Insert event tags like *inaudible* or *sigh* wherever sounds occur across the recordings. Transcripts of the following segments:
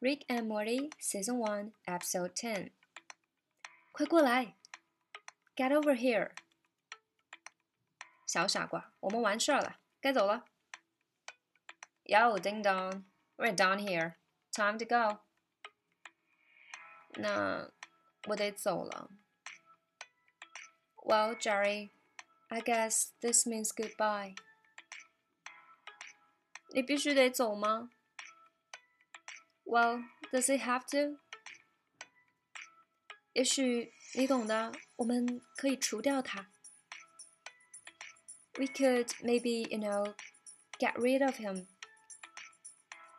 Rick and Morty Season One Episode Ten。快过来，Get over here！小傻瓜，我们完事儿了，该走了。Yo, ding dong, we're done here. Time to go. 那我得走了。Well, Jerry, I guess this means goodbye. 你必须得走吗 ？well, does it have to? 也许你懂的，我们可以除掉它。We could maybe, you know, get rid of him.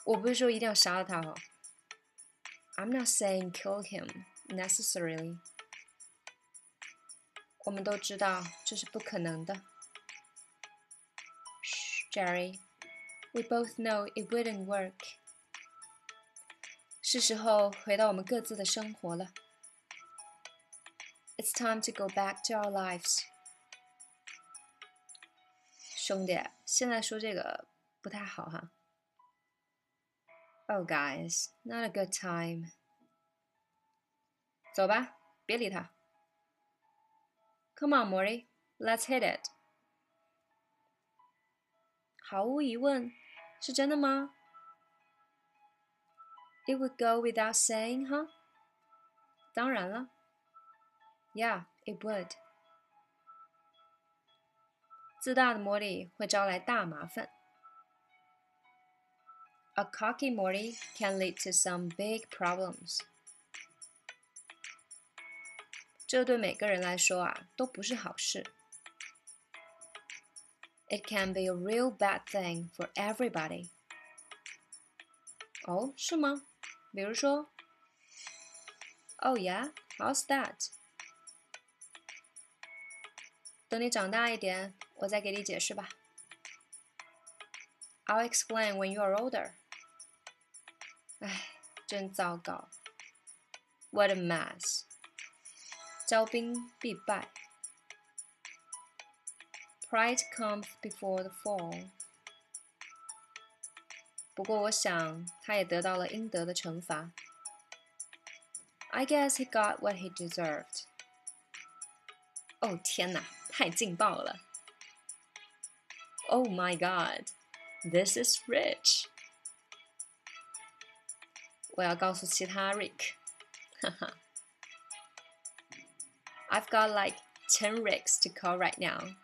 我不是说一定要杀了他哦。I'm not saying kill him necessarily. 我们都知道这是不可能的。Shh, Jerry. We both know it wouldn't work. 是时候回到我们各自的生活了。It's time to go back to our lives。兄弟，现在说这个不太好哈。Oh guys, not a good time。走吧，别理他。Come on, Mori, let's hit it。毫无疑问，是真的吗 ？It would go without saying, huh? 当然了。Yeah, it would. 自大的魔力会招来大麻烦。A cocky Morty can lead to some big problems. 这对每个人来说啊，都不是好事。It can be a real bad thing for everybody. 哦，是吗？ 比如说，Oh yeah, how's that？等你长大一点，我再给你解释吧。I'll explain when you are older。唉，真糟糕。What a mess！骄兵必败。Pride comes before the fall。 不过，我想他也得到了应得的惩罚。I guess he got what he deserved。哦天哪，太劲爆了！Oh my God, this is rich。我要告诉其他 Rick，哈哈。I've *laughs* got like ten Ricks to call right now.